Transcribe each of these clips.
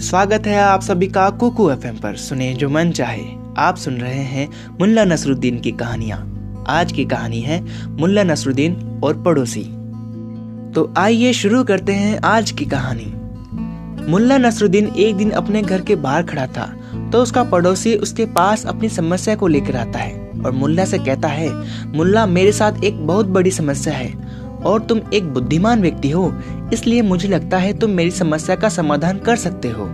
स्वागत है आप सभी का कुकू एफ़ पर। सुने जो मन चाहे। आप सुन रहे हैं मुल्ला नसरुद्दीन की कहानियाँ। आज की कहानी है मुल्ला नसरुद्दीन और पड़ोसी। तो आइए शुरू करते हैं आज की कहानी। मुल्ला नसरुद्दीन एक दिन अपने घर के बाहर खड़ा था। तो उसका पड़ोसी उसके पास अपनी समस्या को लेकर आता है और मुल्ला से कहता है, मुल्ला, मेरे साथ एक बहुत बड़ी समस्या है। और तुम एक बुद्धिमान व्यक्ति हो, इसलिए मुझे लगता है तुम मेरी समस्या का समाधान कर सकते हो।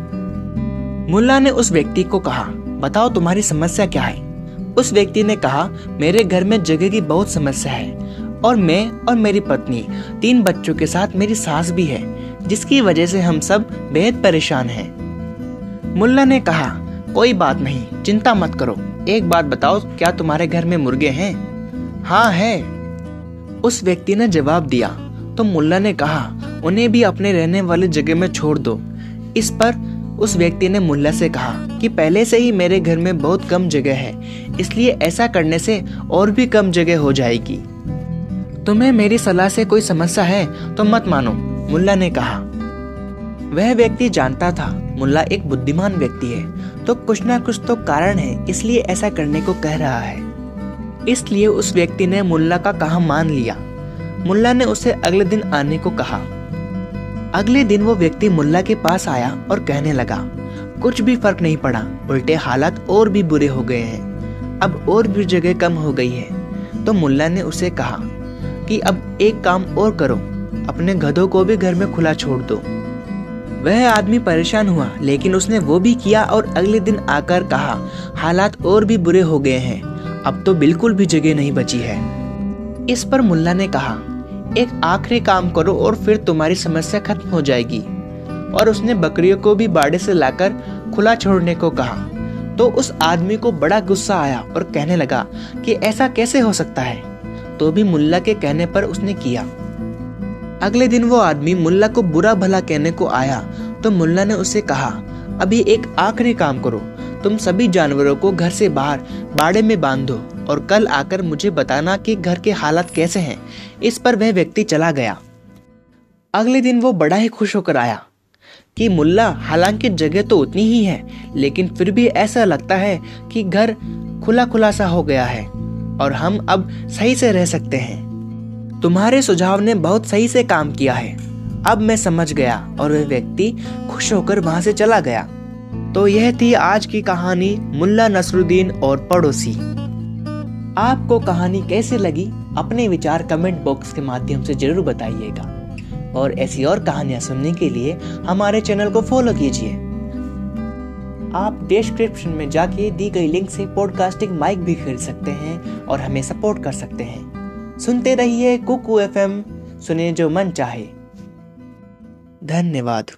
मुल्ला ने उस व्यक्ति को कहा, बताओ तुम्हारी समस्या क्या है? उस व्यक्ति ने कहा, मेरे घर में जगह की बहुत समस्या है, और मैं और मेरी पत्नी, तीन बच्चों के साथ मेरी सास भी है, जिसकी वजह से हम सब बेहद परेशान हैं। मुल्ला ने कहा, कोई बात नहीं, चिंता मत करो। एक बात बताओ, क्या तुम्हारे घर में मुर्गे हैं? हाँ है। उस व्यक्ति ने जवाब दिया तो मुल्ला ने कहा, उन्हें भी अपने रहने वाली जगह में छोड़ दो। इस पर उस व्यक्ति ने मुल्ला से कहा कि पहले से ही मेरे घर में बहुत कम जगह है, इसलिए ऐसा करने से और भी कम जगह हो जाएगी। तुम्हें मेरी सलाह से कोई समस्या है तो मत मानो, मुल्ला ने कहा। वह व्यक्ति जानता था, मुल्ला एक बुद्धिमान व्यक्ति है तो कुछ ना कुछ तो कारण है, इसलिए ऐसा करने को कह रहा है। इसलिए उस व्यक्ति ने मुल्ला का कहा मान लिया। मुल्ला ने उसे अगले दिन आने को कहा। अगले दिन वो व्यक्ति मुल्ला के पास आया और कहने लगा, कुछ भी फ़र्क नहीं पड़ा, उल्टे हालात और भी बुरे हो गए हैं। अब और भी जगह कम हो गई है। तो मुल्ला ने उसे कहा कि, अब एक काम और करो, अपने गधों को भी घर में खुला छोड़ दो। वह आदमी परेशान हुआ, लेकिन उसने वो भी किया और अगले दिन आकर कहा, हालात और भी बुरे हो गए हैं। अब तो बिल्कुल भी जगह नहीं बची है। इस पर मुल्ला ने कहा, एक आखिरी काम करो और फिर तुम्हारी समस्या खत्म हो जाएगी। और उसने बकरियों को भी बाड़े से लाकर खुला छोड़ने को कहा। तो उस आदमी को बड़ा गुस्सा आया और कहने लगा कि ऐसा कैसे हो सकता है? तो भी मुल्ला के कहने पर उसने किया। अगले दिन वो आदमी मुल्ला को बुरा भला कहने को आया। तो मुल्ला ने उसे कहा, अभी एक आखिरी काम करो। तुम सभी जानवरों को घर से बाहर बाड़े में बाँध दो और कल आकर मुझे बताना कि घर के हालात कैसे हैं। इस पर वह व्यक्ति चला गया। अगले दिन वो बड़ा ही खुश होकर आया कि मुल्ला, हालाँकि जगह तो उतनी ही है, लेकिन फिर भी ऐसा लगता है कि घर खुला खुला सा हो गया है और हम अब सही से रह सकते हैं। तुम्हारे सुझाव ने बहुत सही से काम किया है। अब मैं समझ गया और वह व्यक्ति खुश होकर वहाँ से चला गया। तो यह थी आज की कहानी मुल्ला नसरुद्दीन और पड़ोसी। आपको कहानी कैसे लगी, अपने विचार कमेंट बॉक्स के माध्यम से ज़रूर बताइएगा। और ऐसी और कहानियाँ सुनने के लिए हमारे चैनल को फॉलो कीजिए। आप डिस्क्रिप्शन में जाके दी गई लिंक से पॉडकास्टिंग माइक भी खरीद सकते हैं और हमें सपोर्ट कर सकते हैं। सुनते रहिए कुकू एफएम, सुने जो मन चाहे। धन्यवाद।